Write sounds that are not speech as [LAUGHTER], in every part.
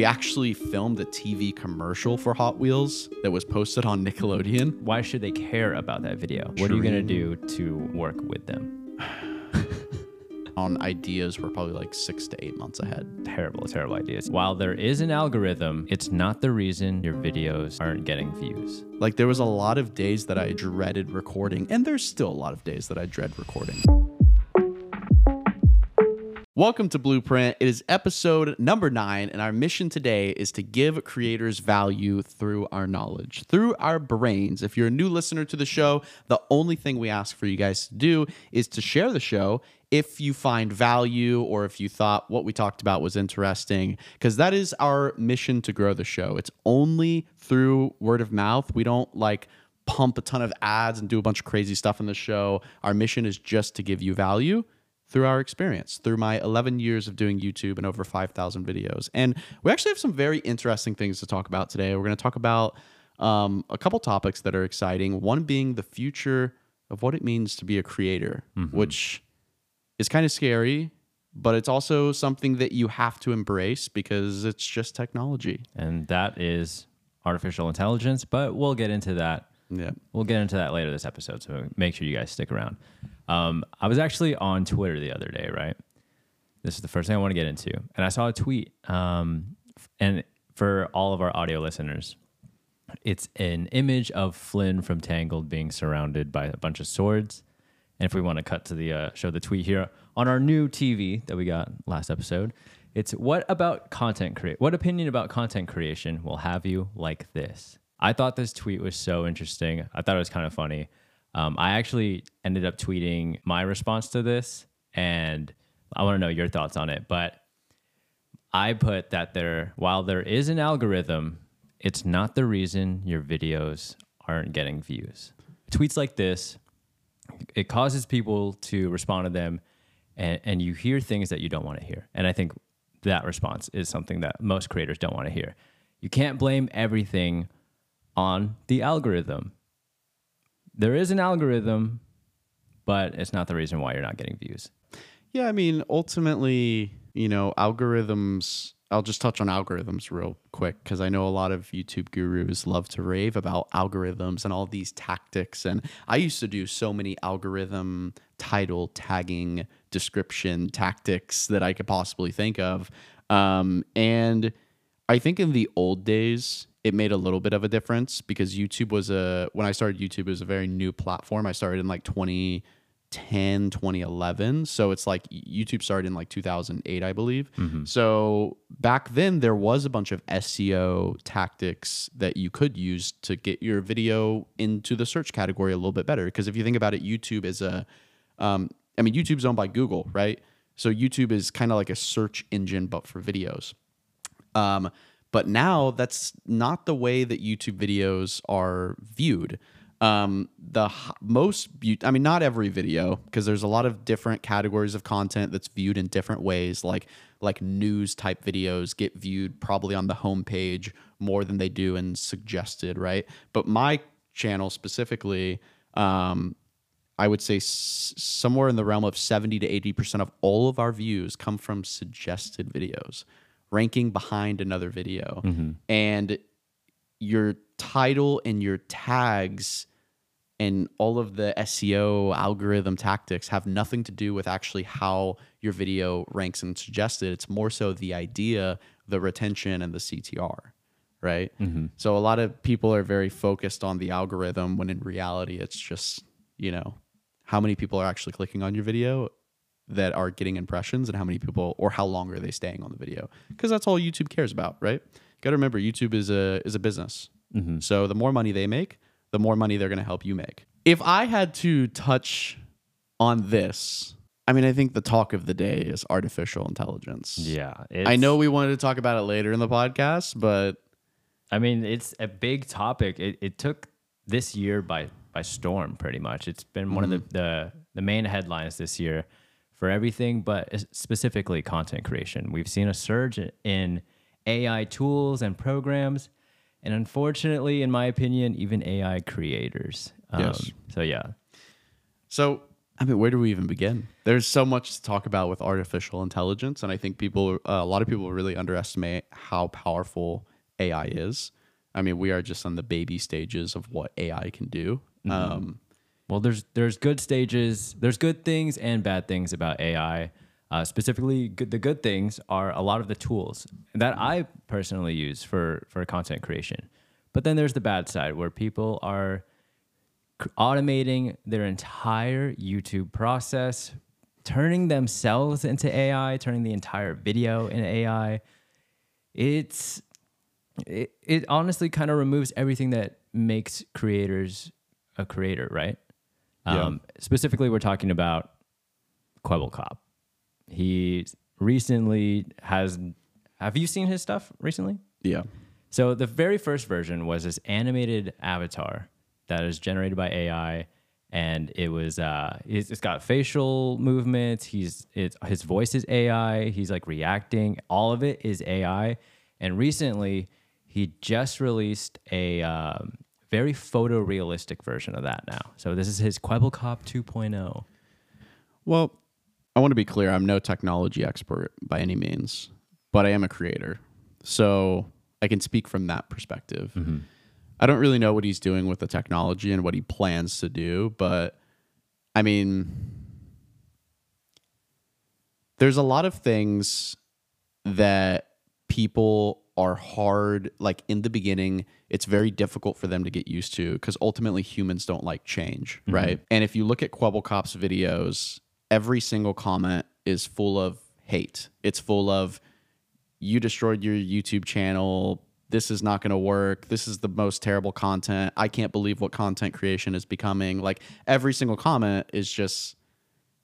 we actually filmed a TV commercial for Hot Wheels that was posted on Nickelodeon. Why should they care about that video? What are you gonna do to work with them? [SIGHS] [LAUGHS] On ideas, we're probably like six to eight months ahead. Terrible, terrible ideas. While there is an algorithm, it's not the reason your videos aren't getting views. Like there was a lot of days that I dreaded recording, and there's still a lot of days that I dread recording. Welcome to Blueprint. It is episode number nine, and our mission today is to give creators value through our knowledge, through our brains. If you're a new listener to the show, the only thing we ask for you guys to do is to share the show if you find value or if you thought what we talked about was interesting, because that is our mission to grow the show. It's only through word of mouth. We don't like pump a ton of ads and do a bunch of crazy stuff in the show. Our mission is just to give you value through our experience, through my 11 years of doing YouTube and over 5,000 videos. And we actually have some very interesting things to talk about today. We're going to talk about um, a couple topics that are exciting. One being the future of what it means to be a creator, which is kind of scary, but it's also something that you have to embrace because it's just technology. And that is artificial intelligence, but we'll get into that Yeah. We'll get into that later this episode, so make sure you guys stick around. Um, I was actually on Twitter the other day, right? This is the first thing I want to get into, and I saw a tweet. Um, and for all of our audio listeners, it's an image of Flynn from Tangled being surrounded by a bunch of swords. And if we want to cut to the uh, show the tweet here on our new TV that we got last episode, it's what about content create? What opinion about content creation will have you like this? I thought this tweet was so interesting. I thought it was kind of funny. Um, I actually ended up tweeting my response to this, and I want to know your thoughts on it. But I put that there, while there is an algorithm, it's not the reason your videos aren't getting views. Tweets like this, it causes people to respond to them, and, and you hear things that you don't want to hear. And I think that response is something that most creators don't want to hear. You can't blame everything on the algorithm. There is an algorithm, but it's not the reason why you're not getting views. Yeah, I mean, ultimately, you know, algorithms. I'll just touch on algorithms real quick because I know a lot of YouTube gurus love to rave about algorithms and all these tactics. And I used to do so many algorithm title tagging description tactics that I could possibly think of. Um, and I think in the old days, it made a little bit of a difference because YouTube was a, when I started YouTube, it was a very new platform. I started in like 2010, 2011. So it's like YouTube started in like 2008, I believe. So back then, there was a bunch of SEO tactics that you could use to get your video into the search category a little bit better. Because if you think about it, YouTube is a, um, I mean, YouTube's owned by Google, right? So YouTube is kind of like a search engine, but for videos. Um, but now that's not the way that YouTube videos are viewed. Um, the h- most, beau- I mean, not every video, because there's a lot of different categories of content that's viewed in different ways. Like like news type videos get viewed probably on the homepage more than they do in suggested, right? But my channel specifically, um, I would say s- somewhere in the realm of 70 to 80% of all of our views come from suggested videos, ranking behind another video. Mm-hmm. And your title and your tags and all of the SEO algorithm tactics have nothing to do with actually how your video ranks and suggested. It's more so the idea, the retention, and the CTR, right? Mm-hmm. So a lot of people are very focused on the algorithm when in reality, it's just, you know, how many people are actually clicking on your video that are getting impressions and how many people or how long are they staying on the video. Because that's all youtube cares about right? You got to remember youtube is a is a business. Mm-hmm. So the more money they make the more money they're going to help you make. If i had to touch on this i mean i think the talk of the day is artificial intelligence. Yeah, i know we wanted to talk about it later in the podcast but I mean, it's a big topic. It, it took this year by by storm, pretty much. It's been one of the, mm-hmm. the the main headlines this year for everything, but specifically content creation. We've seen a surge in AI tools and programs, and unfortunately, in my opinion, even AI creators. Um, Yes. So yeah, So I mean, where do we even begin? There's so much to talk about with artificial intelligence, and I think people, uh, a lot of people, really underestimate how powerful AI is. I mean, we are just on the baby stages of what AI can do. Um, Well, there's there's good stages, there's good things and bad things about AI. Uh, specifically, good, the good things are a lot of the tools that I personally use for for content creation. But then there's the bad side where people are automating their entire YouTube process, turning themselves into AI, turning the entire video into AI. It's it, it honestly kind of removes everything that makes creators a creator, right? Yeah. Um, specifically, we're talking about Kwebbelkop. He recently has. Have you seen his stuff recently? yeah. So the very first version was this animated avatar that is generated by AI, and it was uh, it's, it's got facial movements. He's it's his voice is AI. He's like reacting. All of it is AI. And recently, he just released a um, very photorealistic version of that now. So this is his Kwebbelkop oh. 2.0. Well, I want to be clear. I'm no technology expert by any means, but I am a creator. So I can speak from that perspective. Mm-hmm. I don't really know what he's doing with the technology and what he plans to do, but I mean, there's a lot of things that people are hard like in the beginning it's very difficult for them to get used to because ultimately humans don't like change mm-hmm. right? And if you look at Kwebbelkop's videos every single comment is full of hate. It's full of you destroyed your youtube channel. This is not going to work. This is the most terrible content. I can't believe what content creation is becoming. Like every single comment is just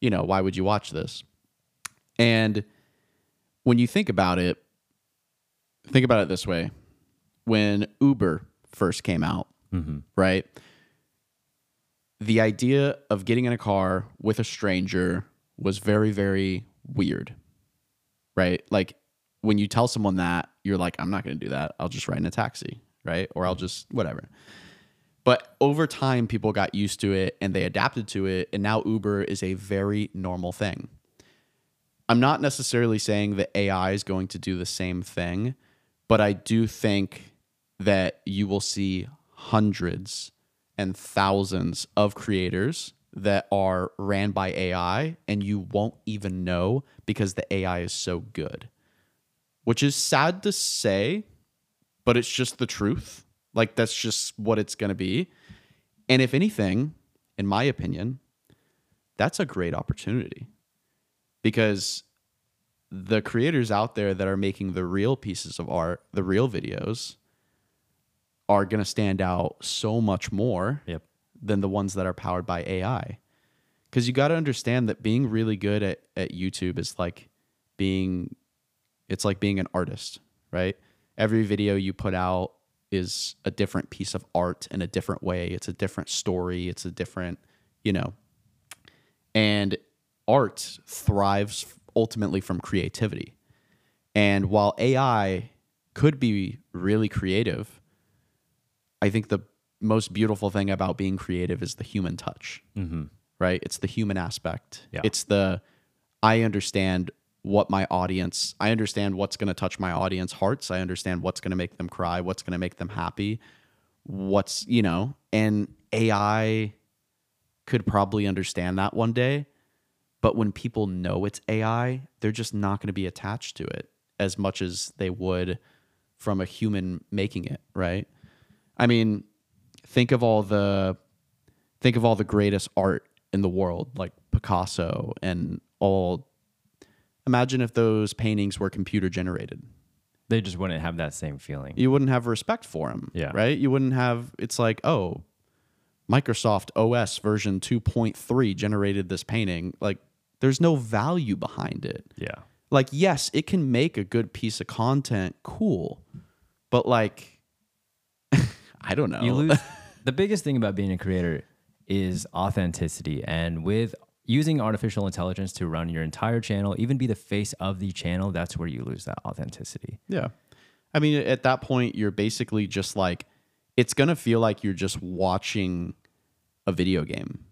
you know why would you watch this? And when you think about it, think about it this way. When Uber first came out, mm-hmm. right? The idea of getting in a car with a stranger was very, very weird, right? Like when you tell someone that, you're like, I'm not going to do that. I'll just ride in a taxi, right? Or I'll just whatever. But over time, people got used to it and they adapted to it. And now Uber is a very normal thing. I'm not necessarily saying that AI is going to do the same thing, but I do think that you will see hundreds and thousands of creators that are ran by AI and you won't even know because the AI is so good. Which is sad to say, but it's just the truth. Like that's just what it's going to be. And if anything, in my opinion, that's a great opportunity because the creators out there that are making the real pieces of art, the real videos, are going to stand out so much more Yep. than the ones that are powered by AI. Because you got to understand that being really good at, at YouTube is like being, it's like being an artist, right? Every video you put out is a different piece of art in a different way. It's a different story. It's a different, you know, and art thrives ultimately from creativity. And while AI could be really creative, I think the most beautiful thing about being creative is the human touch, mm-hmm. right? It's the human aspect. Yeah. It's the, I understand what my audience, I understand what's going to touch my audience hearts. I understand what's going to make them cry, what's going to make them happy, what's, you know, and AI could probably understand that one day. But when people know it's AI, they're just not going to be attached to it as much as they would from a human making it, right? I mean, think of all the think of all the greatest art in the world, like Picasso and all imagine if those paintings were computer generated. They just wouldn't have that same feeling. You wouldn't have respect for them, Yeah. right? You wouldn't have it's like, "Oh, Microsoft OS version 2.3 generated this painting." Like there's no value behind it. Yeah. Like yes, it can make a good piece of content cool, but like [LAUGHS] I don't know. You lose [LAUGHS] the biggest thing about being a creator is authenticity and with using artificial intelligence to run your entire channel, even be the face of the channel, that's where you lose that authenticity. Yeah. I mean, at that point, you're basically just like, it's going to feel like you're just watching a video game.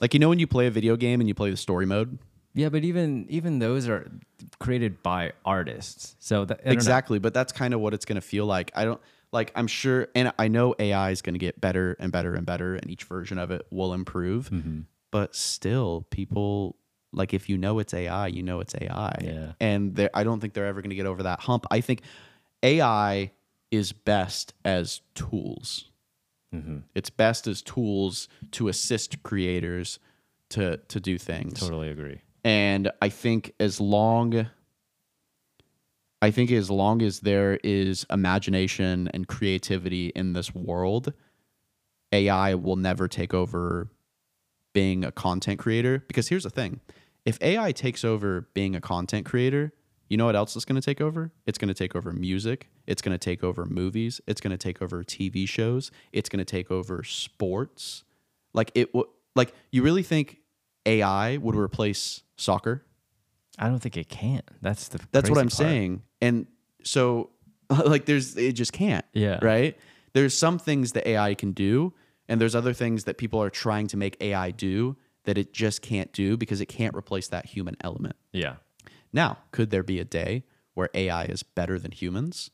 Like you know when you play a video game and you play the story mode? Yeah, but even even those are created by artists. So that, don't know. Exactly, but that's kind of what it's going to feel like. I don't like I'm sure and I know AI is going to get better and better and better and each version of it will improve. Mm-hmm. But still people like if you know it's AI, you know it's AI. Yeah. And I don't think they're ever going to get over that hump. I think AI is best as tools. Mm-hmm. It's best as tools to assist creators to to do things. Totally agree. And I think as long I think as long as there is imagination and creativity in this world, AI will never take over being a content creator. Because here's the thing if AI takes over being a content creator, you know what else is going to take over? It's going to take over music. It's going to take over movies. It's going to take over TV shows. It's going to take over sports. Like it, w- like you really think AI would replace soccer? I don't think it can. That's the That's what I'm part. saying. And so, [LAUGHS] like, there's it just can't. Yeah. Right. There's some things that AI can do, and there's other things that people are trying to make AI do that it just can't do because it can't replace that human element. Yeah. Now, could there be a day where AI is better than humans?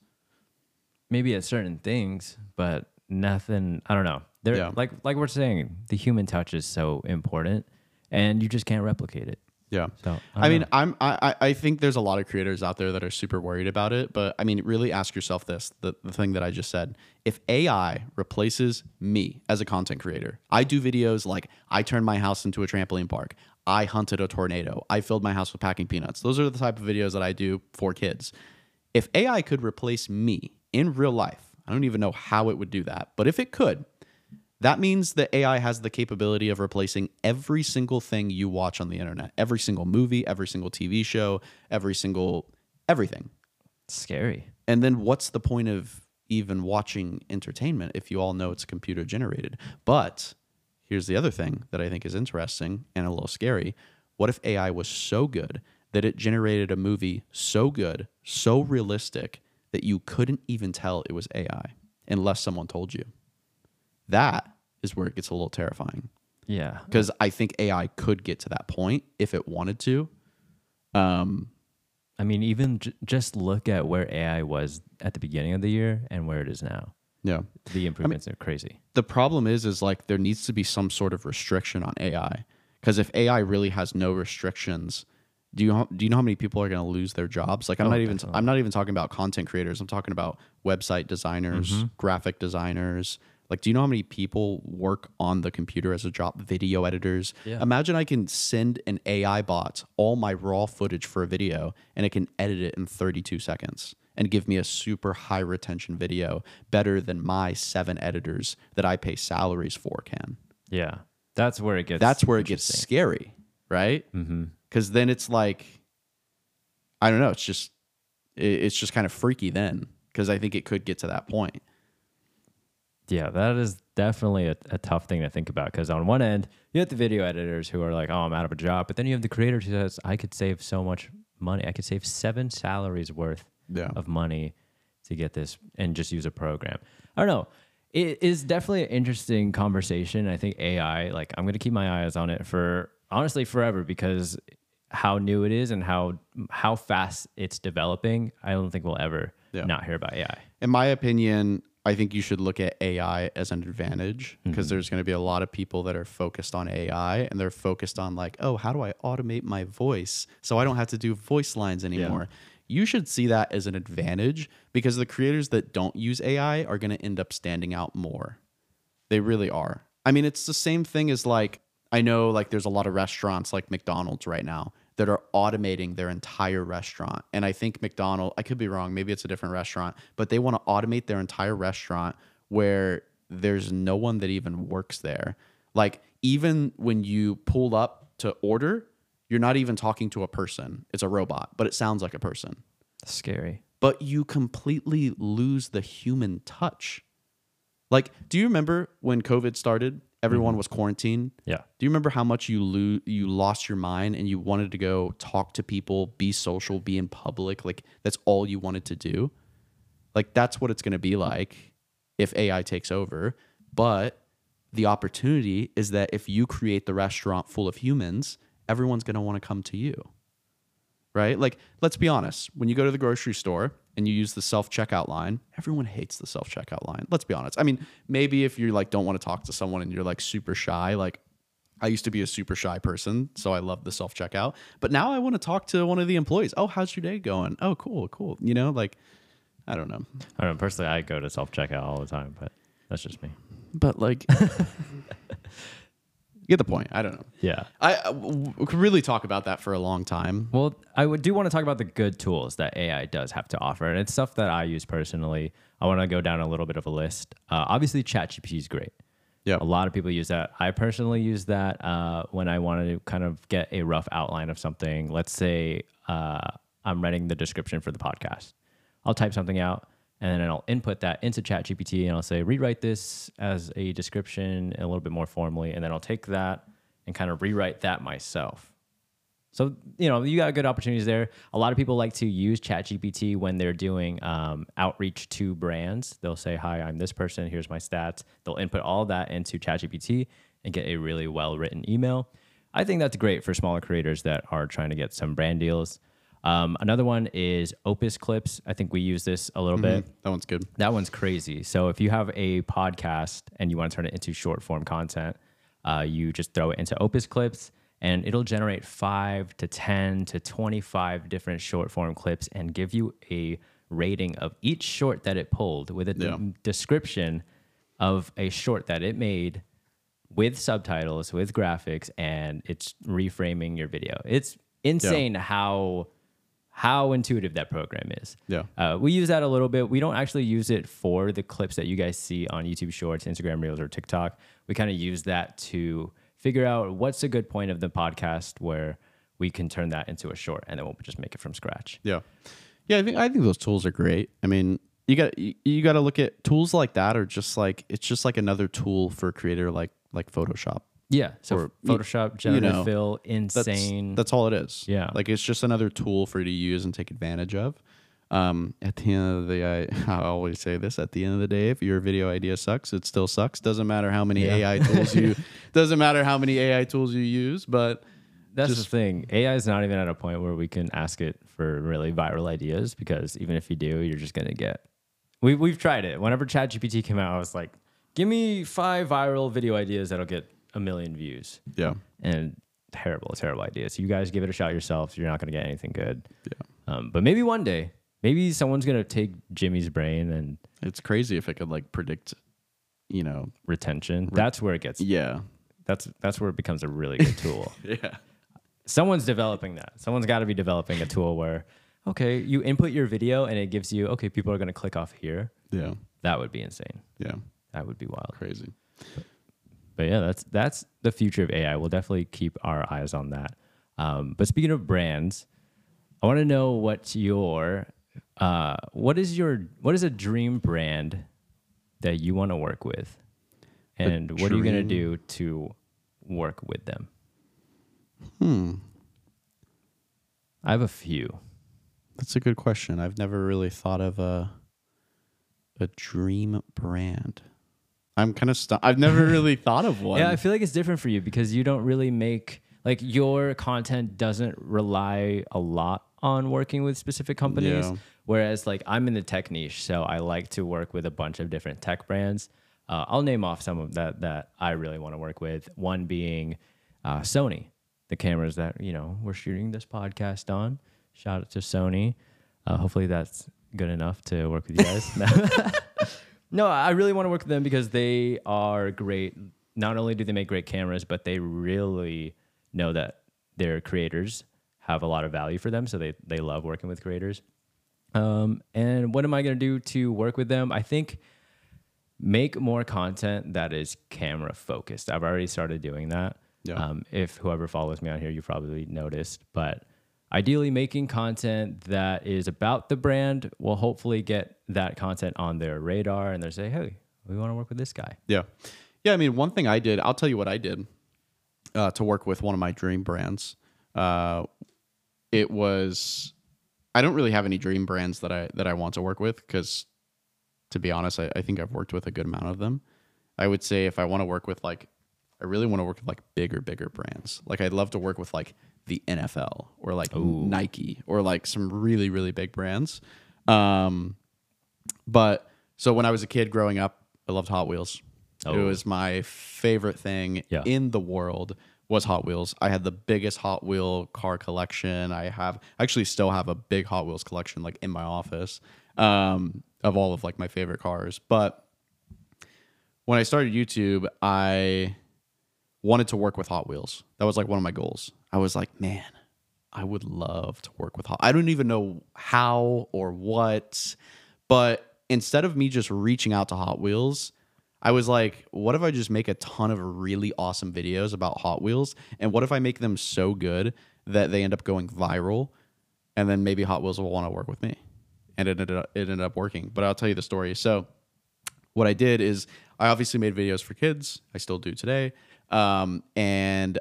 Maybe at certain things, but nothing. I don't know. There, Yeah. like like we're saying, the human touch is so important, and you just can't replicate it. Yeah. So I, mean, I'm I, I I think there's a lot of creators out there that are super worried about it, but I mean, really ask yourself this: the, the thing that I just said. If AI replaces me as a content creator, I do videos like I turn my house into a trampoline park, I hunted a tornado, I filled my house with packing peanuts. Those are the type of videos that I do for kids. If AI could replace me in real life, I don't even know how it would do that, but if it could, that means that AI has the capability of replacing every single thing you watch on the internet, every single movie, every single TV show, every single everything. scary. And then what's the point of even watching entertainment if you all know it's computer generated? But here's the other thing that I think is interesting and a little scary. What if AI was so good that it generated a movie so good, so realistic that you couldn't even tell it was AI unless someone told you? That is where it gets a little terrifying Yeah. because I think AI could get to that point if it wanted to. Um, I mean, even j- just look at where AI was at the beginning of the year and where it is now. Yeah. The improvements are crazy. the problem is is like there needs to be some sort of restriction on AI because if AI really has no restrictions, do you do you know how many people are going to lose their jobs? Like I'm Oh, not even definitely. I'm not even talking about content creators. I'm talking about website designers, Mm-hmm. graphic designers. Like, do you know how many people work on the computer as a job? Video editors. Yeah. Imagine I can send an AI bot all my raw footage for a video, and it can edit it in 32 seconds and give me a super high retention video, better than my seven editors that I pay salaries for can. Yeah. That's where it gets. That's where it gets scary, right? Mm-hmm. Because then it's like, I don't know. It's just, it- it's just kind of freaky then. Because I think it could get to that point. Yeah, that is definitely a, a tough thing to think about because on one end, you have the video editors who are like, oh, I'm out of a job. But then you have the creator who says, I could save so much money. I could save seven salaries worth Yeah. of money to get this and just use a program. I don't know. It is definitely an interesting conversation. I think AI, like, I'm going to keep my eyes on it for honestly forever because how new it is and how how fast it's developing. I don't think we'll ever Yeah. not hear about AI. In my opinion, I think you should look at AI as an advantage because mm-hmm. there's going to be a lot of people that are focused on AI and they're focused on like, oh, how do I automate my voice so I don't have to do voice lines anymore? You should see that as an advantage because the creators that don't use AI are going to end up standing out more. They really are. I mean, it's the same thing as like I know like there's a lot of restaurants like McDonald's right now that are automating their entire restaurant. And I think McDonald, I could be wrong, maybe it's a different restaurant, but they want to automate their entire restaurant where there's no one that even works there. Like even when you pull up to order, you're not even talking to a person. It's a robot, but it sounds like a person. Scary. But you completely lose the human touch. Like, do you remember when COVID started? Everyone mm-hmm. was quarantined. Yeah. Do you remember how much you lo- you lost your mind and you wanted to go talk to people, be social, be in public? Like that's all you wanted to do. Like that's what it's going to be like if AI takes over. But the opportunity is that if you create the restaurant full of humans, everyone's going to want to come to you. Right? Like, let's be honest. When you go to the grocery store and you use the self checkout line, everyone hates the self checkout line. Let's be honest. I mean, maybe if you like don't want to talk to someone and you're like super shy, like I used to be a super shy person, so I love the self checkout. But now I want to talk to one of the employees. Oh, how's your day going? Oh, cool, cool. You know, like I don't know. I don't know. Personally, I go to self checkout all the time, but that's just me. But like [LAUGHS] you get the point. I don't know. Yeah. I, we could really talk about that for a long time. Well, I would do want to talk about the good tools that AI does have to offer, and it's stuff that I use personally. I want to go down a little bit of a list. Uh, obviously, ChatGPT is great. Yeah. A lot of people use that. I personally use that uh, when I want to kind of get a rough outline of something. Let's say uh, I'm writing the description for the podcast. I'll type something out and then I'll input that into ChatGPT and I'll say, rewrite this as a description a little bit more formally. And then I'll take that and kind of rewrite that myself. So, you know, you got good opportunities there. A lot of people like to use ChatGPT when they're doing um, outreach to brands. They'll say, Hi, I'm this person. Here's my stats. They'll input all that into ChatGPT and get a really well written email. I think that's great for smaller creators that are trying to get some brand deals. Um, another one is Opus Clips. I think we use this a little bit. That one's good. That one's crazy. So if you have a podcast and you want to turn it into short form content, uh, you just throw it into Opus Clips and it'll generate five to 10 to 25 different short form clips and give you a rating of each short that it pulled with a Yeah. description of a short that it made with subtitles, with graphics, and it's reframing your video. It's insane how how intuitive that program is. Yeah. Uh, we use that a little bit. We don't actually use it for the clips that you guys see on YouTube Shorts, Instagram Reels, or TikTok. We kind of use that to figure out what's a good point of the podcast where we can turn that into a short, and then we'll just make it from scratch. Yeah, yeah. I think I think those tools are great. I mean, you got you, you got to look at tools like that, or just like it's just like another tool for a creator like like Photoshop. Yeah. So Or, Photoshop, generative know, fill, That's, insane. That's all it is. Yeah. like it's just another tool for you to use and take advantage of. Um, at the end of the day, I, [LAUGHS] I always say this: at the end of the day, if your video idea sucks, it still sucks. Doesn't matter how many Yeah. AI tools you [LAUGHS] [LAUGHS] doesn't matter how many AI tools you use, but That's just- the thing. AI is not even at a point where we can ask it for really viral ideas because even if you do, you're just gonna get. We we've tried it. Whenever ChatGPT came out, I was like, "Give me five viral video ideas that'll get a million views." yeah, And terrible, terrible idea. So you guys give it a shot yourselves. You're not gonna get anything good. yeah. Um, but maybe one day, maybe someone's gonna take Jimmy's brain and It's crazy if it could like predict, you know, retention. That's where it gets. yeah, That's that's where it becomes a really good tool. [LAUGHS] yeah, someone's developing that. Someone's got to be developing a tool where, okay, you input your video and it gives you, okay, people are going to click off here. yeah, That would be insane. yeah. That would be wild. Crazy. But yeah, that's that's the future of AI. We'll definitely keep our eyes on that. Um, but speaking of brands, I want to know what your uh, what is your what is a dream brand that you want to work with, and what are you going to do to work with them? Hmm. I have a few. That's a good question. I've never really thought of a a dream brand. I'm kind of stu- I've never really [LAUGHS] thought of one. Yeah, I feel like it's different for you because you don't really make like your content doesn't rely a lot on working with specific companies. Yeah. Whereas like I'm in the tech niche, so I like to work with a bunch of different tech brands. Uh, I'll name off some of that that I really want to work with. One being uh, Sony, the cameras that you know we're shooting this podcast on. Shout out to Sony. Uh, hopefully that's good enough to work with you guys. [LAUGHS] [LAUGHS] No, I really want to work with them because they are great. Not only do they make great cameras, but they really know that their creators have a lot of value for them. So they, they love working with creators. Um, and what am I going to do to work with them? I think make more content that is camera focused. I've already started doing that. Yeah. Um, if whoever follows me on here, you probably noticed. But ideally, making content that is about the brand will hopefully get that content on their radar and they say, hey, we want to work with this guy. Yeah. Yeah. I mean, one thing I did, I'll tell you what I did uh, to work with one of my dream brands. Uh, it was, I don't really have any dream brands that I, that I want to work with because to be honest, I, I think I've worked with a good amount of them. I would say if I want to work with like, I really want to work with like bigger, bigger brands. Like I'd love to work with like the NFL or like Nike or like some really, really big brands. Um, but so when I was a kid growing up, I loved Hot Wheels. It Oh. was my favorite thing Yeah. in the world was Hot Wheels. I had the biggest Hot Wheel car collection. I have actually still have a big Hot Wheels collection like in my office um, of all of like my favorite cars. But when I started YouTube, I wanted to work with Hot Wheels. That was like one of my goals. I was like, man, I would love to work with Hot. Wheels. I don't even know how or what, but instead of me just reaching out to Hot Wheels, I was like, what if I just make a ton of really awesome videos about Hot Wheels? And what if I make them so good that they end up going viral and then maybe Hot Wheels will want to work with me? And it ended up, it ended up working. But I'll tell you the story. So, what I did is I obviously made videos for kids. I still do today. Um, and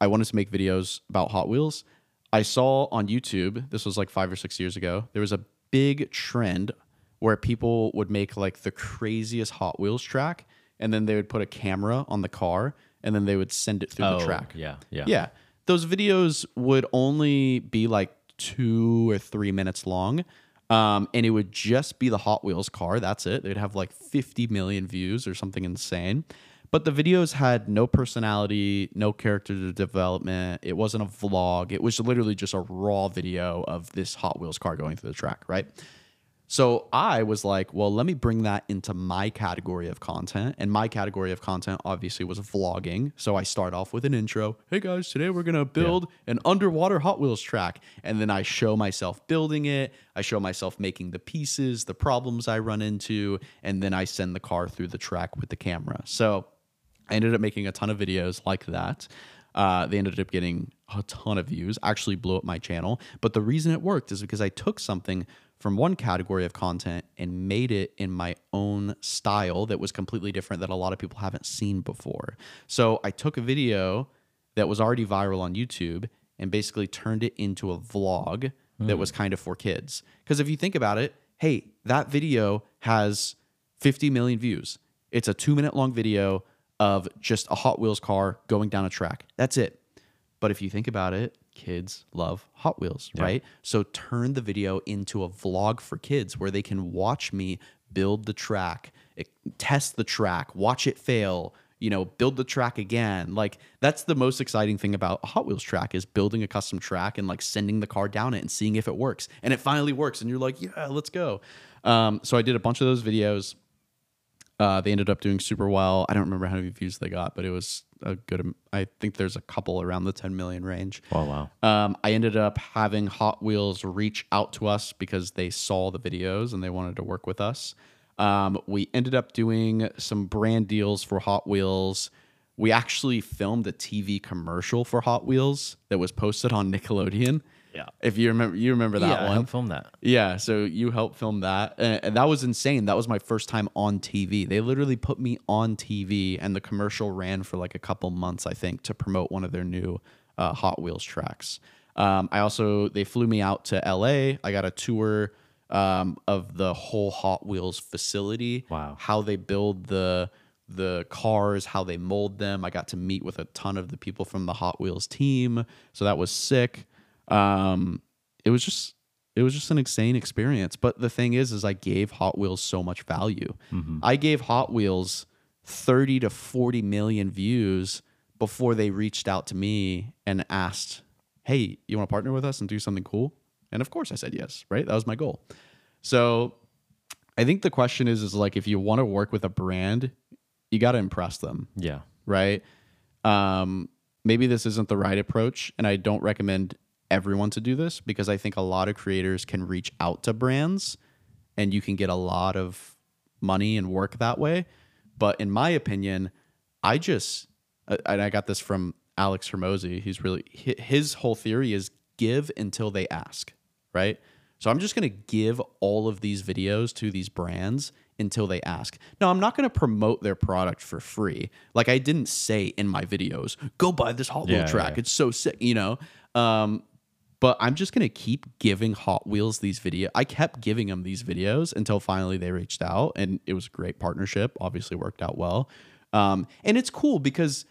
I wanted to make videos about Hot Wheels. I saw on YouTube, this was like five or six years ago, there was a big trend where people would make like the craziest Hot Wheels track and then they would put a camera on the car and then they would send it through Oh, the track. yeah, yeah. Yeah. Those videos would only be like two or three minutes long. Um, and it would just be the Hot Wheels car. That's it. They'd have like 50 million views or something insane. But the videos had no personality, no character development. It wasn't a vlog. It was literally just a raw video of this Hot Wheels car going through the track, right? So I was like, well, let me bring that into my category of content. And my category of content obviously was vlogging. So I start off with an intro. Hey guys, today we're going to build an underwater Hot Wheels track. And then I show myself building it. I show myself making the pieces, the problems I run into. And then I send the car through the track with the camera. So I ended up making a ton of videos like that. Uh, they ended up getting a ton of views, actually blew up my channel. But the reason it worked is because I took something from one category of content and made it in my own style that was completely different that a lot of people haven't seen before. So I took a video that was already viral on YouTube and basically turned it into a vlog that was kind of for kids. Because if you think about it, hey, that video has 50 million views. It's a two minute long video of just a Hot Wheels car going down a track. That's it. But if you think about it, kids love Hot Wheels, right? So turn the video into a vlog for kids where they can watch me build the track, test the track, watch it fail, you know, build the track again. Like that's the most exciting thing about a Hot Wheels track is building a custom track and like sending the car down it and seeing if it works. And it finally works and you're like, "Yeah, let's go." Um, so I did a bunch of those videos. Uh, they ended up doing super well. I don't remember how many views they got, but it was a good. I think there's a couple around the 10 million range. Oh wow. Um, I ended up having Hot Wheels reach out to us because they saw the videos and they wanted to work with us. Um, we ended up doing some brand deals for Hot Wheels. We actually filmed a TV commercial for Hot Wheels that was posted on Nickelodeon. Yeah. If you remember, you remember that yeah, I one. helped film that. Yeah, so you helped film that, and, and that was insane. That was my first time on TV. They literally put me on TV, and the commercial ran for like a couple months, I think, to promote one of their new uh, Hot Wheels tracks. Um, I also they flew me out to LA. I got a tour um, of the whole Hot Wheels facility. Wow. how they build the the cars, how they mold them. I got to meet with a ton of the people from the Hot Wheels team, so that was sick. Um, it was just it was just an insane experience. But the thing is, is I gave Hot Wheels so much value. I gave Hot Wheels thirty to forty million views before they reached out to me and asked, "Hey, you want to partner with us and do something cool?" And of course, I said yes. Right, that was my goal. So I think the question is, is like if you want to work with a brand, you got to impress them Yeah. right? Um, maybe this isn't the right approach, and I don't recommend everyone to do this because I think a lot of creators can reach out to brands and you can get a lot of money and work that way. But in my opinion, I just, uh, and I got this from Alex Hormozi. He's really, his whole theory is give until they ask, right? So I'm just going to give all of these videos to these brands until they ask. Now, I'm not going to promote their product for free. Like I didn't say in my videos, go buy this Wheel Yeah, track. yeah. It's so sick, you know? Um, But I'm just gonna keep giving Hot Wheels these video. I kept giving them these videos until finally they reached out, and it was a great partnership. Obviously, worked out well. Um, and it's cool because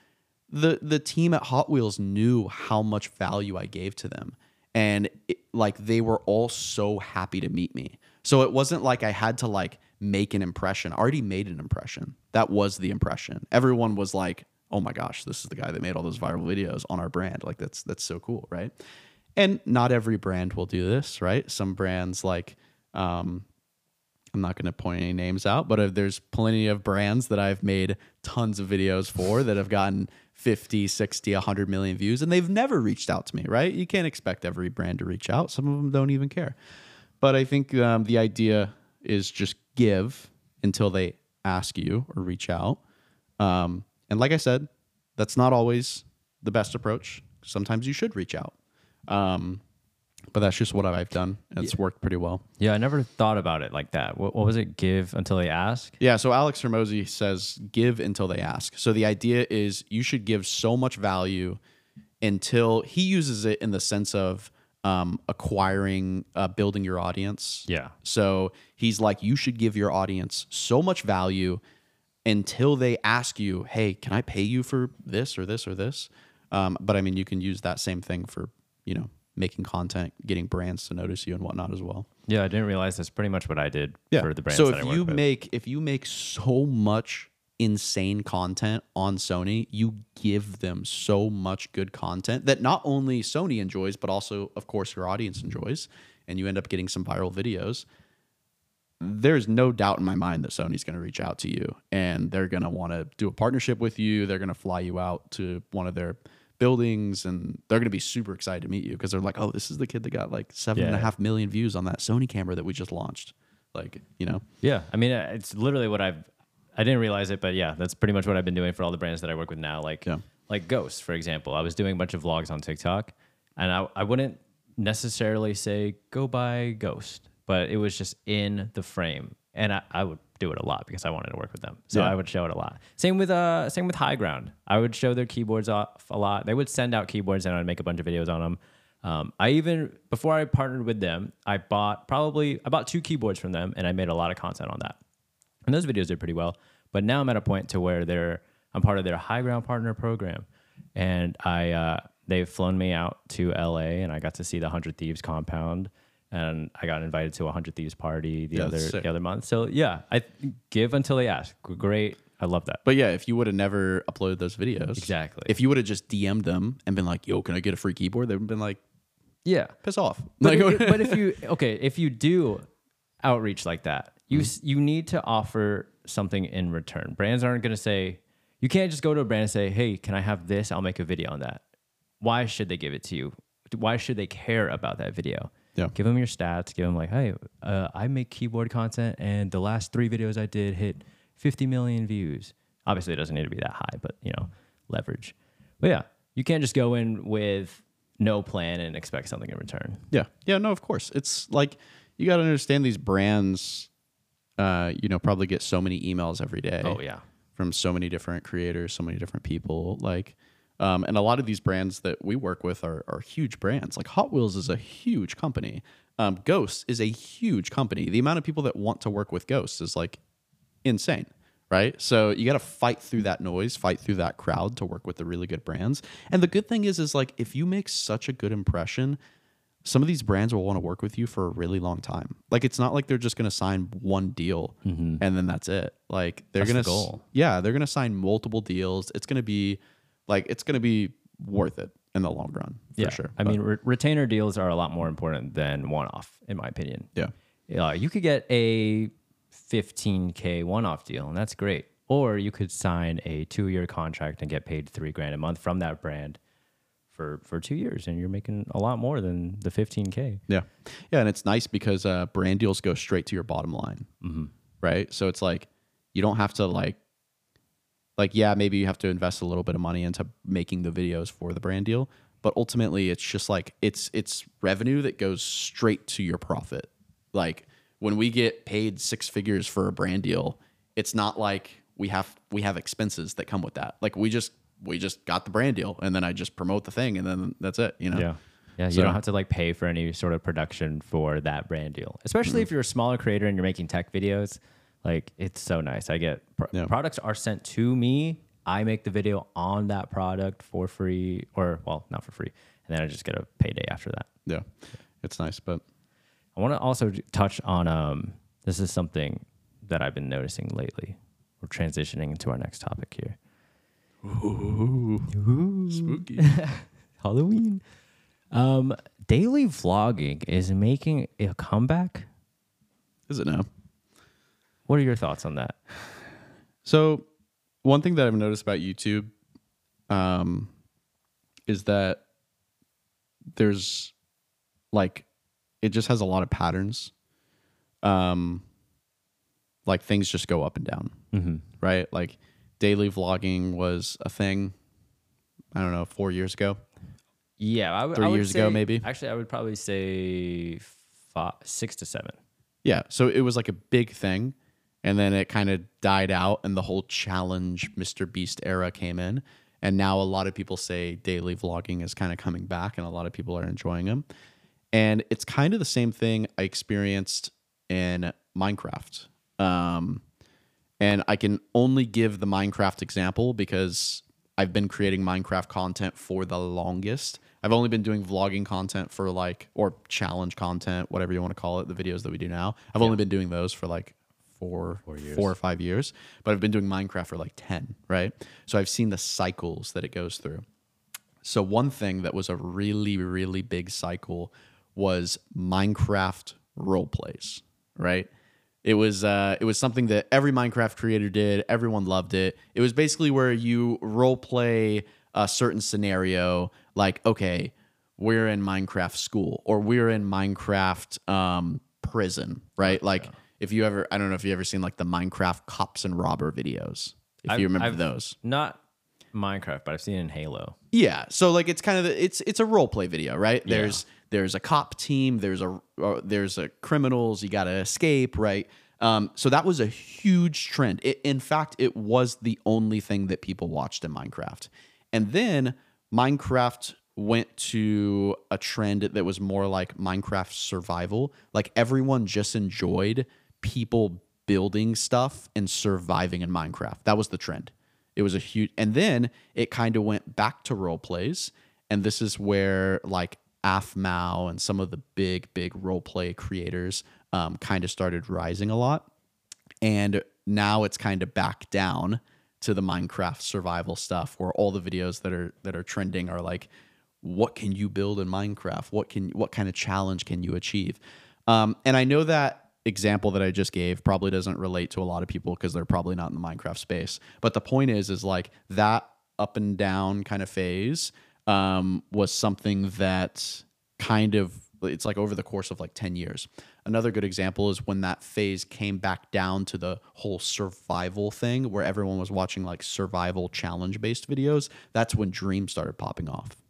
the the team at Hot Wheels knew how much value I gave to them, and it, like they were all so happy to meet me. So it wasn't like I had to like make an impression. I already made an impression. That was the impression. Everyone was like, "Oh my gosh, this is the guy that made all those viral videos on our brand." Like that's that's so cool, right? And not every brand will do this, right? Some brands like um, I'm not going to point any names out, but there's plenty of brands that I've made tons of videos for that have gotten 50, 60, 100 million views and they've never reached out to me, right? You can't expect every brand to reach out. Some of them don't even care. But I think um, the idea is just give until they ask you or reach out. Um, and like I said, that's not always the best approach. Sometimes you should reach out. Um, but that's just what I've done. It's worked pretty well. Yeah, I never thought about it like that. What, what was it? Give until they ask. Yeah, so Alex Hormozi says give until they ask. So the idea is you should give so much value until he uses it in the sense of um, acquiring, uh, building your audience. Yeah. So he's like, you should give your audience so much value until they ask you, hey, can I pay you for this or this or this? Um, but I mean, you can use that same thing for, you know, making content, getting brands to notice you and whatnot as well. Yeah, I didn't realize that's pretty much what I did Yeah. for the brands. so that if you with. make if you make so much insane content on Sony, you give them so much good content that not only Sony enjoys, but also, of course, your audience enjoys, and you end up getting some viral videos. There's no doubt in my mind that Sony's going to reach out to you and they're going to want to do a partnership with you. They're going to fly you out to one of their buildings and they're going to be super excited to meet you because they're like, oh, this is the kid that got like seven and a half million views on that Sony camera that we just launched. Like, you know, Yeah, I mean, uh, it's literally what I've. I didn't realize it, but yeah, that's pretty much what I've been doing for all the brands that I work with now. Like, Yeah. like Ghost, for example. I was doing a bunch of vlogs on TikTok, and I, I wouldn't necessarily say go buy Ghost, but it was just in the frame, and I, I would do it a lot because I wanted to work with them, so Yeah. I would show it a lot. Same with uh, same with Higround. I would show their keyboards off a lot. They would send out keyboards, and I'd make a bunch of videos on them. Um, I even before I partnered with them, I bought probably I bought two keyboards from them, and I made a lot of content on that. And those videos did pretty well. But now I'm at a point to where they're I'm part of their Higround partner program, and I uh, they've flown me out to LA, and I got to see the Hundred Thieves compound, and I got invited to a Hundred Thieves party the other sick. the other month. So yeah, I give until they ask. Great, I love that. But yeah, if you would have never uploaded those videos, Exactly. If you would have just DM'd them and been like, "Yo, can I get a free keyboard?" They've been like, Yeah, "Piss off." but, Like, if, [LAUGHS] but if you okay, if you do outreach like that, you mm-hmm. s you need to offer something in return. Brands aren't going to say you can't just go to a brand and say, "Hey, can I have this? I'll make a video on that." Why should they give it to you? Why should they care about that video? Yeah. Give them your stats. Give them like, "Hey, uh, I make keyboard content, and the last three videos I did hit 50 million views." Obviously, it doesn't need to be that high, but you know, leverage. But yeah, you can't just go in with no plan and expect something in return. yeah, yeah, no, of course. It's like you got to understand these brands. Uh, you know, probably get so many emails every day. Oh yeah. from so many different creators, so many different people. Like, um, and a lot of these brands that we work with are, are huge brands. Like Hot Wheels is a huge company. Um, Ghost is a huge company. The amount of people that want to work with Ghost is like insane, right? So you got to fight through that noise, fight through that crowd to work with the really good brands. And the good thing is, is like if you make such a good impression, some of these brands will want to work with you for a really long time. Like it's not like they're just going to sign one deal and then that's it. Like they're going the to goal. yeah, they're going to sign multiple deals. It's going to be like it's going to be worth it in the long run for yeah, sure. I But, mean, re- retainer deals are a lot more important than one-off, in my opinion. yeah. Uh, you could get a 15k one-off deal, and that's great. Or you could sign a two-year contract and get paid three grand a month from that brand for for two years, and you're making a lot more than the 15k. Yeah. Yeah. And it's nice because uh, brand deals go straight to your bottom line. Right. So it's like you don't have to like, like, yeah, maybe you have to invest a little bit of money into making the videos for the brand deal. But ultimately, it's just like it's it's revenue that goes straight to your profit. Like when we get paid six figures for a brand deal, it's not like we have we have expenses that come with that. Like we just we just got the brand deal, and then I just promote the thing, and then that's it. You know. Yeah. Yeah, you So- don't have to like pay for any sort of production for that brand deal. Especially if you're a smaller creator and you're making tech videos, like it's so nice. I get pro- Yeah. products are sent to me. I make the video on that product for free, or well, not for free, and then I just get a payday after that. Yeah, it's nice, but I want to also touch on um, this is something that I've been noticing lately. We're transitioning into our next topic here. Ooh. Spooky. [LAUGHS] Halloween. Um, daily vlogging is making a comeback. Is it now? What are your thoughts on that? So, one thing that I've noticed about YouTube um, is that there's like it just has a lot of patterns. Um, like things just go up and down, Mm-hmm. right? Like daily vlogging was a thing. I don't know, four years ago. Yeah, I, w- Three I years ago, maybe? Actually, I would probably say five, six to seven. Yeah, so it was like a big thing, and then it kind of died out, and the whole challenge Mr. Beast era came in, and now a lot of people say daily vlogging is kind of coming back, and a lot of people are enjoying them, and it's kind of the same thing I experienced in Minecraft, um, and I can only give the Minecraft example because I've been creating Minecraft content for the longest. I've only been doing vlogging content for like, or challenge content, whatever you want to call it, the videos that we do now. I've only been doing those for like four, Four years. four or five years, but I've been doing Minecraft for like 10, right? So I've seen the cycles that it goes through. So one thing that was a really, really big cycle was Minecraft role plays, right? It was uh, it was something that every Minecraft creator did. Everyone loved it. It was basically where you role play a certain scenario, like okay, we're in Minecraft school or we're in Minecraft um, prison, right? Like if you ever, I don't know if you ever seen like the Minecraft cops and robber videos. If I've- you remember I've- those, Not Minecraft, but I've seen it in Halo. yeah. So like it's kind of the, it's it's a role play video, right? Yeah. There's there's a cop team, there's a uh, there's a criminals, you got to escape, right? Um, so that was a huge trend. It, in fact, it was the only thing that people watched in Minecraft. And then Minecraft went to a trend that was more like Minecraft survival. Like everyone just enjoyed people building stuff and surviving in Minecraft. That was the trend. It was a huge, and then it kind of went back to role plays, and this is where like Aphmau and some of the big, big role play creators um, kind of started rising a lot, and now it's kind of back down to the Minecraft survival stuff, where all the videos that are that are trending are like, what can you build in Minecraft? What can what kind of challenge can you achieve? Um, and I know that example that I just gave probably doesn't relate to a lot of people because they're probably not in the Minecraft space. But the point is, is like that up and down kind of phase um, was something that kind of it's like over the course of like 10 years. Another good example is when that phase came back down to the whole survival thing where everyone was watching like survival challenge based videos. That's when Dream started popping off.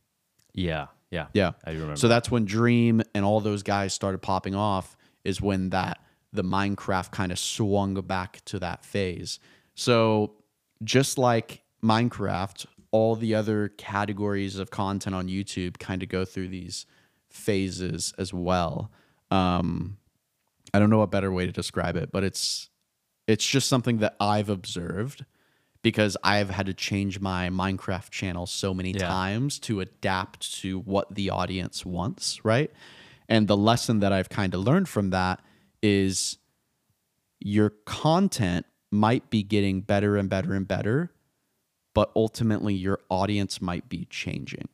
Yeah, yeah, Yeah. I remember. So that's when Dream and all those guys started popping off is when that the Minecraft kind of swung back to that phase. So just like Minecraft, all the other categories of content on YouTube kind of go through these phases as well. Um, I don't know a better way to describe it, but it's it's just something that I've observed because I've had to change my Minecraft channel so many Yeah. times to adapt to what the audience wants, right? And the lesson that I've kind of learned from that is your content might be getting better and better and better, but ultimately your audience might be changing.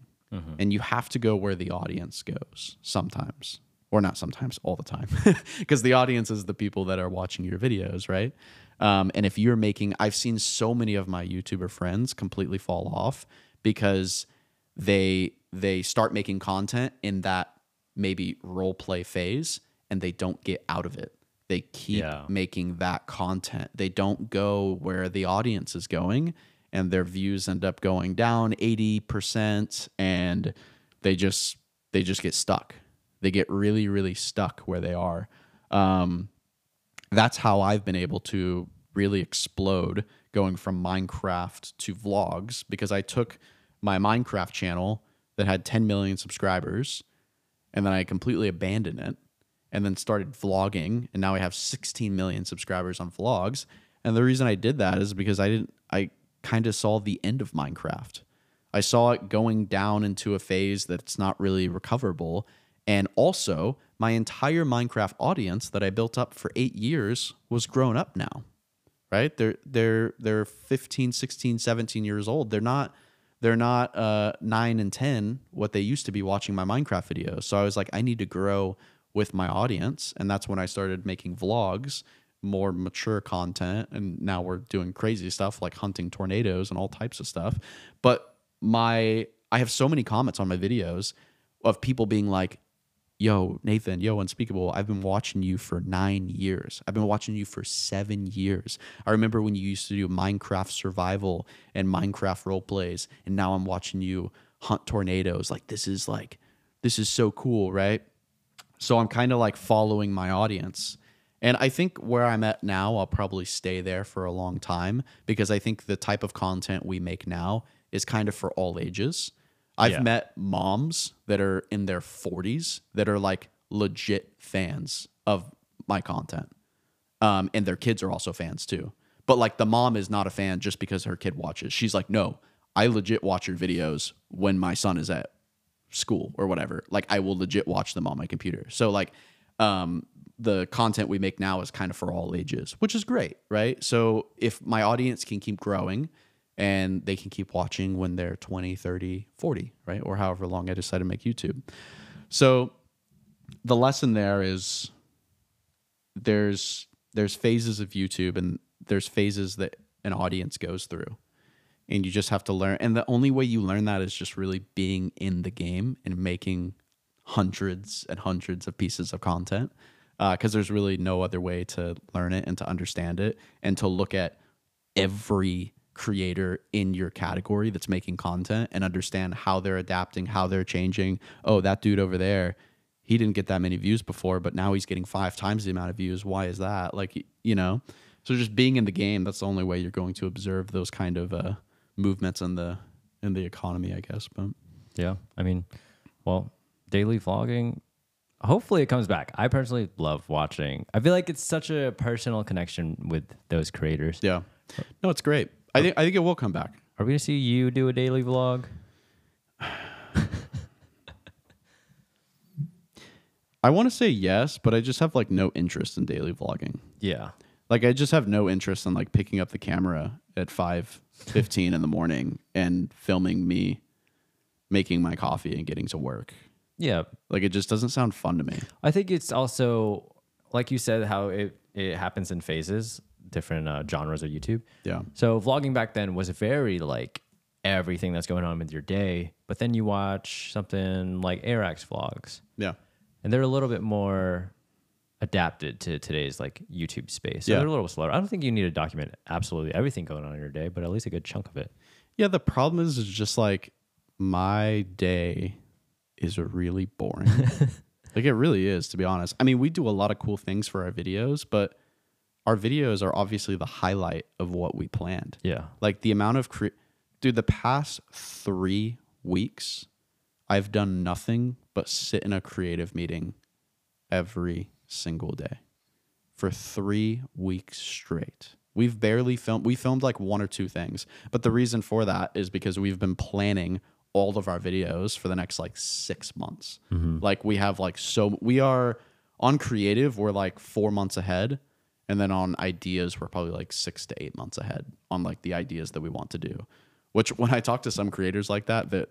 And you have to go where the audience goes sometimes, or not sometimes, all the time, [LAUGHS] because the audience is the people that are watching your videos, right? Um, and if you're making, I've seen so many of my YouTuber friends completely fall off because they they start making content in that maybe role play phase and they don't get out of it. They keep Yeah. making that content. They don't go where the audience is going and their views end up going down 80% and they just they just get stuck. They get really really stuck where they are. Um, that's how I've been able to really explode going from Minecraft to vlogs because I took my Minecraft channel that had 10 million subscribers and then I completely abandoned it and then started vlogging and now I have 16 million subscribers on vlogs. And the reason I did that is because I didn't I kind of saw the end of Minecraft. I saw it going down into a phase that's not really recoverable. And also, my entire Minecraft audience that I built up for 8 years was grown up now. Right? They're they're they're 15, 16, 17 years old. They're not they're not uh, 9 and 10 what they used to be watching my Minecraft videos. So I was like I need to grow with my audience. And that's when I started making vlogs, more mature content. And now we're doing crazy stuff like hunting tornadoes and all types of stuff. But my, I have so many comments on my videos of people being like, yo, Nathan, yo, Unspeakable, I've been watching you for nine years. I've been watching you for seven years. I remember when you used to do Minecraft survival and Minecraft role plays, and now I'm watching you hunt tornadoes. Like, this is like, this is so cool, right? So I'm kind of like following my audience. And I think where I'm at now, I'll probably stay there for a long time because I think the type of content we make now is kind of for all ages. I've Yeah. met moms that are in their 40s that are like legit fans of my content. Um, and their kids are also fans too. But like the mom is not a fan just because her kid watches. She's like, no, I legit watch your videos when my son is at school or whatever. Like I will legit watch them on my computer. So like um the content we make now is kind of for all ages, which is great, right? So if my audience can keep growing and they can keep watching when they're 20, 30, 40, right? Or however long I decide to make YouTube. So the lesson there is there's there's phases of YouTube and there's phases that an audience goes through and you just have to learn and the only way you learn that is just really being in the game and making hundreds and hundreds of pieces of content because there's really no other way to learn it and to understand it and to look at every creator in your category that's making content and understand how they're adapting how they're changing. Oh that dude over there he didn't get that many views before but now he's getting five times the amount of views. Why is that? Like you know? So just being in the game that's the only way you're going to observe those kind of uh, movements in the in the economy i guess but Yeah. I mean, well, daily vlogging, hopefully it comes back. I personally love watching. I feel like it's such a personal connection with those creators. yeah no it's great i think i think it will come back Are we going to see you do a daily vlog? [SIGHS] i want to say yes but i just have like no interest in daily vlogging Yeah. Like I just have no interest in like picking up the camera at five fifteen in the morning and filming me making my coffee and getting to work. Yeah. Like it just doesn't sound fun to me. I think it's also, like you said, how it, it happens in phases, different uh, genres of YouTube. Yeah. So vlogging back then was very like everything that's going on with your day. But then you watch something like Airrack vlogs, Yeah. and they're a little bit more adapted to today's like YouTube space. So Yeah. they're a little slower. I don't think you need to document absolutely everything going on in your day, but at least a good chunk of it. Yeah, the problem is is just like my day is really boring. [LAUGHS] like it really is, to be honest. I mean, we do a lot of cool things for our videos, but our videos are obviously the highlight of what we planned. Yeah. Like the amount of cre- dude, the past three weeks, I've done nothing but sit in a creative meeting every single day for three weeks straight. We've barely filmed. We filmed like one or two things, but the reason for that is because we've been planning all of our videos for the next like six months. Mm-hmm. Like we have like so we are on creative. We're like four months ahead, and then on ideas we're probably like six to eight months ahead on like the ideas that we want to do. Which when I talk to some creators like that, that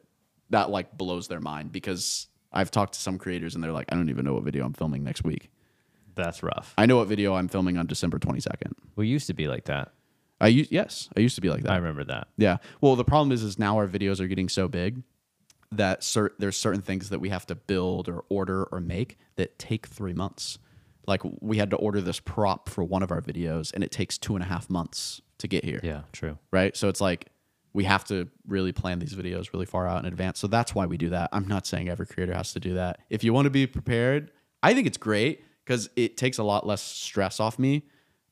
that like blows their mind because I've talked to some creators and they're like, I don't even know what video I'm filming next week. That's rough. I know what video I'm filming on December 22nd. We used to be like that. I used yes, I used to be like that. I remember that. Yeah. Well, the problem is, is now our videos are getting so big that cer- there's certain things that we have to build or order or make that take three months. Like we had to order this prop for one of our videos, and it takes two and a half months to get here. Yeah, true. Right. So it's like we have to really plan these videos really far out in advance. So that's why we do that. I'm not saying every creator has to do that. If you want to be prepared, I think it's great because it takes a lot less stress off me.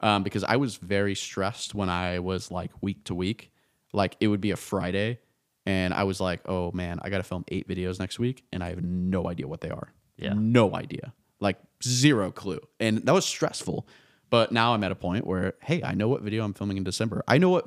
Um, because I was very stressed when I was like week to week. Like it would be a Friday, and I was like, "Oh man, I got to film eight videos next week, and I have no idea what they are." Yeah. no idea, like zero clue, and that was stressful. But now I'm at a point where, hey, I know what video I'm filming in December. I know what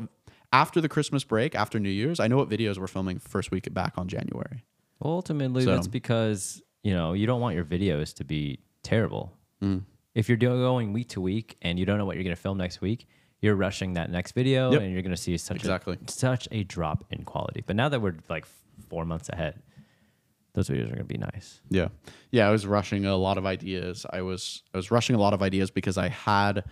after the Christmas break, after New Year's, I know what videos we're filming first week back on January. Well, ultimately, So- that's because you know you don't want your videos to be terrible. Mm. If you're going week to week and you don't know what you're going to film next week, you're rushing that next video, Yep. and you're going to see such Exactly. a, such a drop in quality. But now that we're like four months ahead, those videos are going to be nice. Yeah. Yeah, I was rushing a lot of ideas. I was I was rushing a lot of ideas because I had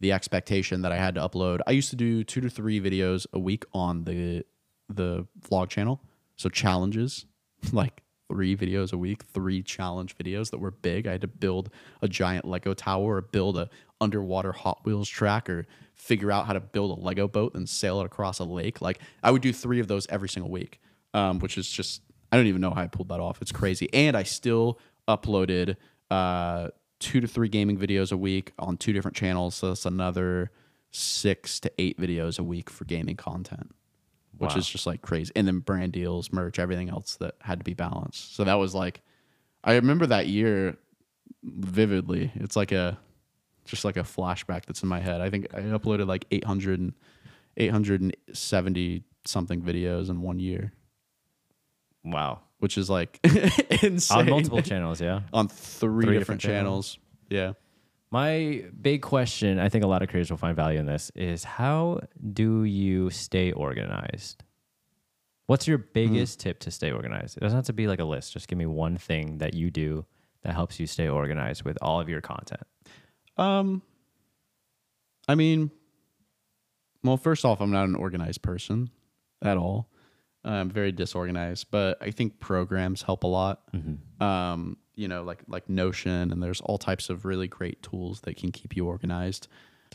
the expectation that I had to upload. I used to do 2 to 3 videos a week on the the vlog channel. So challenges, [LAUGHS] like 3 videos a week, 3 challenge videos that were big. I had to build a giant Lego tower or build a underwater Hot Wheels track or figure out how to build a Lego boat and sail it across a lake. Like I would do 3 of those every single week. Um, which is just I don't even know how I pulled that off. It's crazy. And I still uploaded uh, two to three gaming videos a week on two different channels. So that's another six to eight videos a week for gaming content, which Wow. is just like crazy. And then brand deals, merch, everything else that had to be balanced. So that was like, I remember that year vividly. It's like a, just like a flashback that's in my head. I think I uploaded like 800 and 870 something videos in one year, Wow. which is like [LAUGHS] insane. On multiple channels, yeah. on three, Three different, different channels. Yeah. My big question, I think a lot of creators will find value in this, is how do you stay organized? What's your biggest tip to stay organized? It doesn't have to be like a list. Just give me one thing that you do that helps you stay organized with all of your content. Um, I mean, well, first off, I'm not an organized person at all. I'm very disorganized, but I think programs help a lot. Um, you know, like like Notion, and there's all types of really great tools that can keep you organized.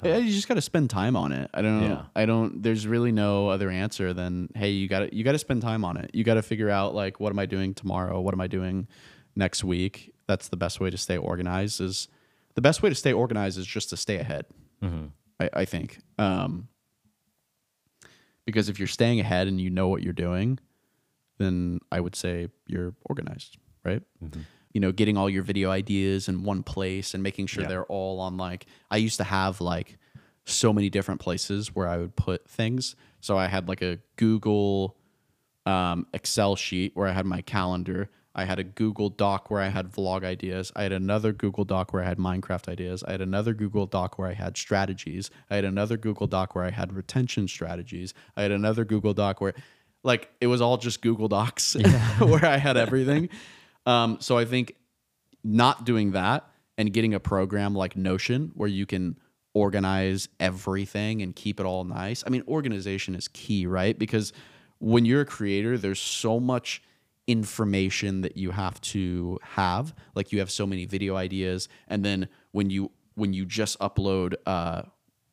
Yeah, You just got to spend time on it. I don't know. Yeah. I don't. There's really no other answer than hey, you got to you got to spend time on it. You got to figure out like what am I doing tomorrow? What am I doing next week? That's the best way to stay organized. Is the best way to stay organized is just to stay ahead. I, I think. Um, because if you're staying ahead and you know what you're doing, then I would say you're organized, right? You know, getting all your video ideas in one place and making sure Yeah. they're all on like I used to have like so many different places where I would put things. So I had like a Google um, Excel sheet where I had my calendar. I had a Google Doc where I had vlog ideas. I had another Google Doc where I had Minecraft ideas. I had another Google Doc where I had strategies. I had another Google Doc where I had retention strategies. I had another Google Doc where, like, it was all just Google Docs where I had everything. Um, so I think not doing that and getting a program like Notion where you can organize everything and keep it all nice. I mean, organization is key, right? Because when you're a creator, there's so much information that you have to have. Like you have so many video ideas, and then when you when you just upload, uh,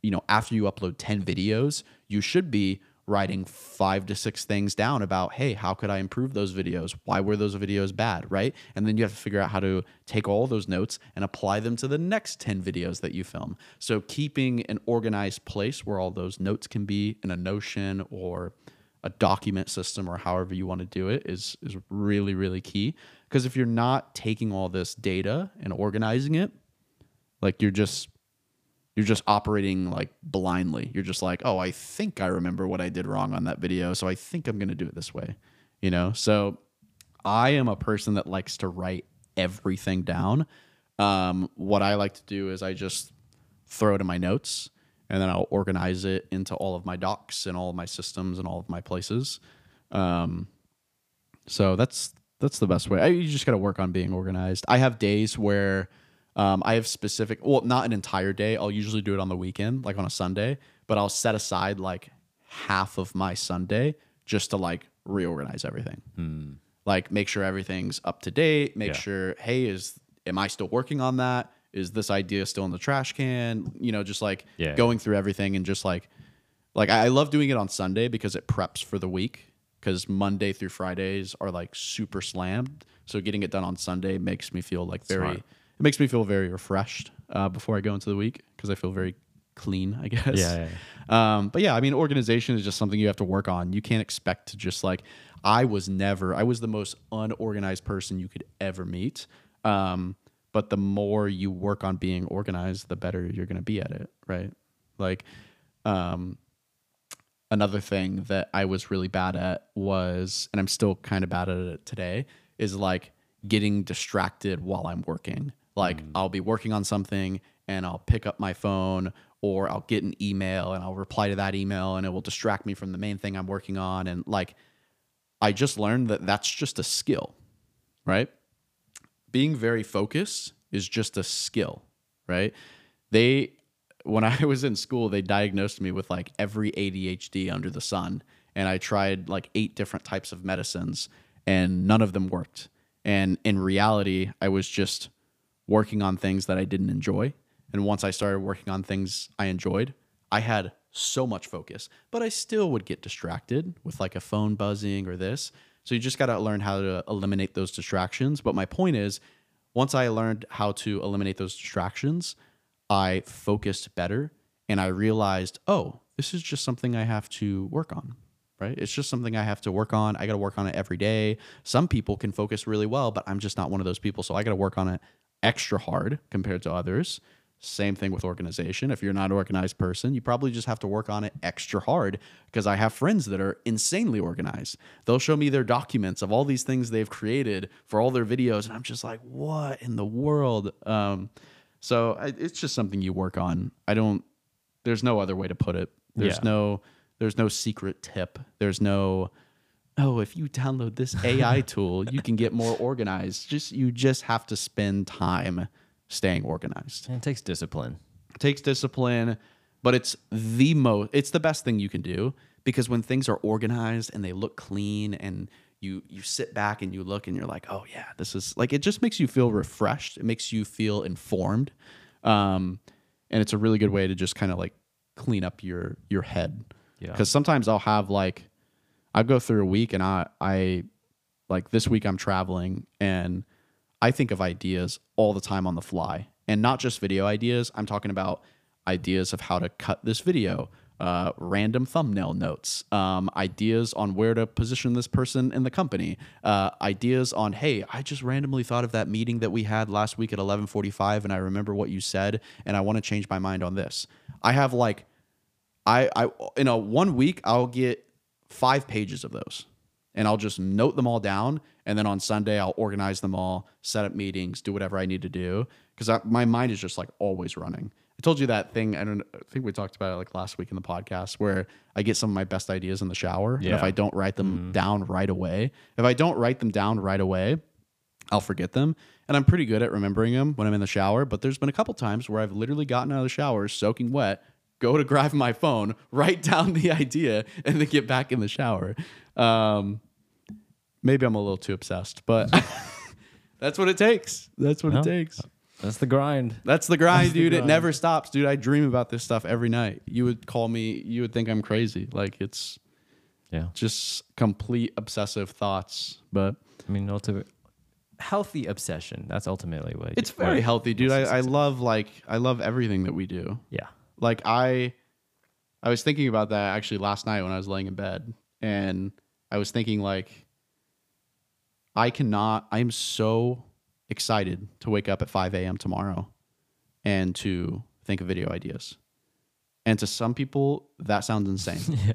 you know, after you upload ten videos, you should be writing five to six things down about hey how could i improve those videos? Why were those videos bad right? And then you have to figure out how to take all those notes and apply them to the next 10 videos that you film. So keeping an organized place where all those notes can be in a notion or a document system or however you want to do it is is really really key. Because if you're not taking all this data and organizing it like you're just you're just operating like blindly. You're just like, oh, I think I remember what I did wrong on that video, so I think I'm going to do it this way. You know? So I am a person that likes to write everything down. Um, what I like to do is I just throw it in my notes and then I'll organize it into all of my docs and all of my systems and all of my places. Um, so that's that's the best way. I, you just got to work on being organized. I have days where um, I have specific, well, not an entire day. I'll usually do it on the weekend, like on a Sunday, but I'll set aside like half of my Sunday just to like reorganize everything. Like make sure everything's up to date. Make Yeah. sure, hey, is am I still working on that? Is this idea still in the trash can? You know, just like Yeah. going through everything and just like like I I love doing it on Sunday because it preps for the week. Because Monday through Fridays are like super slammed, so getting it done on Sunday makes me feel like very. Smart. It makes me feel very refreshed uh, before I go into the week because I feel very clean, I [LAUGHS] guess. Yeah, yeah, Um, but yeah, I mean, organization is just something you have to work on. You can't expect to just like. I was never. I was the most unorganized person you could ever meet. Um, but the more you work on being organized, the better you're going to be at it, right? Like, um, another thing that I was really bad at was, and I'm still kind of bad at it today, is like getting distracted while I'm working. Like, mm. I'll be working on something and I'll pick up my phone or I'll get an email and I'll reply to that email and it will distract me from the main thing I'm working on. And like, I just learned that that's just a skill, right? Being very focused is just a skill, right? They, when I [LAUGHS] was in school, they diagnosed me with like every ADHD under the sun. And I tried like eight different types of medicines and none of them worked. And in reality, I was just working on things that I didn't enjoy. And once I started working on things I enjoyed, I had so much focus, but I still would get distracted with like a phone buzzing or this. So you just got to learn how to eliminate those distractions. But my point is, once I learned how to eliminate those distractions, I focused better and I realized, oh, this is just something I have to work on, right? It's just something I have to work on. I got to work on it every day. Some people can focus really well, but I'm just not one of those people. So I got to work on it extra hard compared to others. Same thing with organization. If you're not an organized person, you probably just have to work on it extra hard because I have friends that are insanely organized. They'll show me their documents of all these things they've created for all their videos, and I'm just like, what in the world? Um, so I, it's just something you work on. I don't. There's no other way to put it. There's Yeah. no. There's no secret tip. There's no. Oh, if you download this AI tool, you can get more organized. Just you just have to spend time staying organized. And it takes discipline. It takes discipline, but it's the most it's the best thing you can do because when things are organized and they look clean and you you sit back and you look and you're like, "Oh yeah, this is like it just makes you feel refreshed. It makes you feel informed." Um and it's a really good way to just kind of like clean up your your head. Yeah. Cuz sometimes I'll have like I go through a week and I I like this week I'm traveling and I think of ideas all the time on the fly, and not just video ideas. I'm talking about ideas of how to cut this video, uh, random thumbnail notes, um, ideas on where to position this person in the company, uh, ideas on hey, I just randomly thought of that meeting that we had last week at 11:45, and I remember what you said, and I want to change my mind on this. I have like, I I in a one week I'll get five pages of those and I'll just note them all down. And then on Sunday, I'll organize them all, set up meetings, do whatever I need to do. Because my mind is just like always running. I told you that thing. I don't I think we talked about it like last week in the podcast where I get some of my best ideas in the shower. And if I don't write them mm-hmm. down right away, if I don't write them down right away, I'll forget them. And I'm pretty good at remembering them when I'm in the shower. But there's been a couple times where I've literally gotten out of the shower soaking wet, go to grab my phone, write down the idea, and then get back in the shower. Um, maybe I'm a little too obsessed, but [LAUGHS] that's what it takes. That's what No. it takes. That's the grind. That's the grind, That's the dude. It never stops, dude. I dream about this stuff every night. You would call me, you would think I'm crazy. Like it's Yeah. just complete obsessive thoughts, but I mean, ultimate healthy obsession. That's ultimately what it's very healthy, dude. I, I love like I love everything that we do. Yeah. Like I I was thinking about that actually last night when I was laying in bed and I was thinking like I cannot I'm so excited to wake up at 5 a.m. tomorrow and to think of video ideas. And to some people that sounds insane. [LAUGHS] Yeah.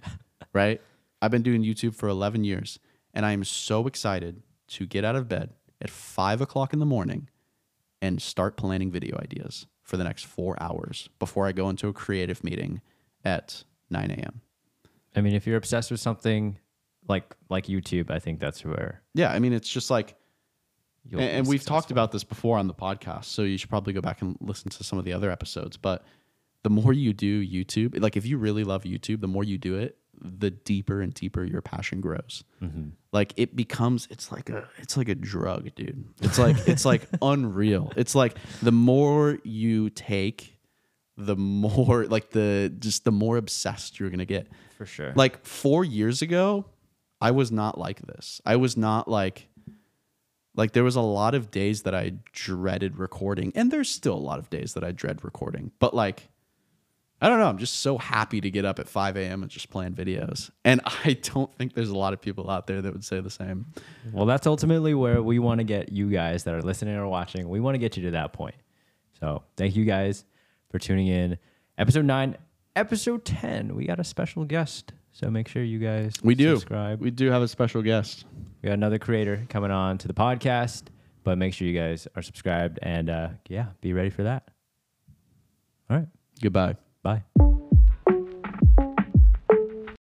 right? I've been doing YouTube for 11 years, and I am so excited to get out of bed at five o'clock in the morning and start planning video ideas for the next four hours before I go into a creative meeting at 9 a.m. I mean, if you're obsessed with something like like YouTube, I think that's where Yeah, I mean, it's just like, and, and we've talked about this before on the podcast, so you should probably go back and listen to some of the other episodes. But the more you do YouTube, like if you really love YouTube, the more you do it, the deeper and deeper your passion grows. Mm-hmm. Like it becomes, it's like a, it's like a drug, dude. It's like, it's like [LAUGHS] unreal. It's like the more you take, the more like the just the more obsessed you're gonna get. for sure. Like four years ago, I was not like this. I was not like like there was a lot of days that I dreaded recording, and there's still a lot of days that I dread recording. But like I don't know. I'm just so happy to get up at 5 a.m. and just plan videos. And [LAUGHS] I don't think there's a lot of people out there that would say the same. Well, that's ultimately where we want to get you guys that are listening or watching. We want to get you to that point. So thank you guys for tuning in. Episode nine, episode 10, we got a special guest. So make sure you guys We do. subscribe. We do have a special guest. We got another creator coming on to the podcast, but make sure you guys are subscribed and uh, yeah, be ready for that. All right. Goodbye. Bye.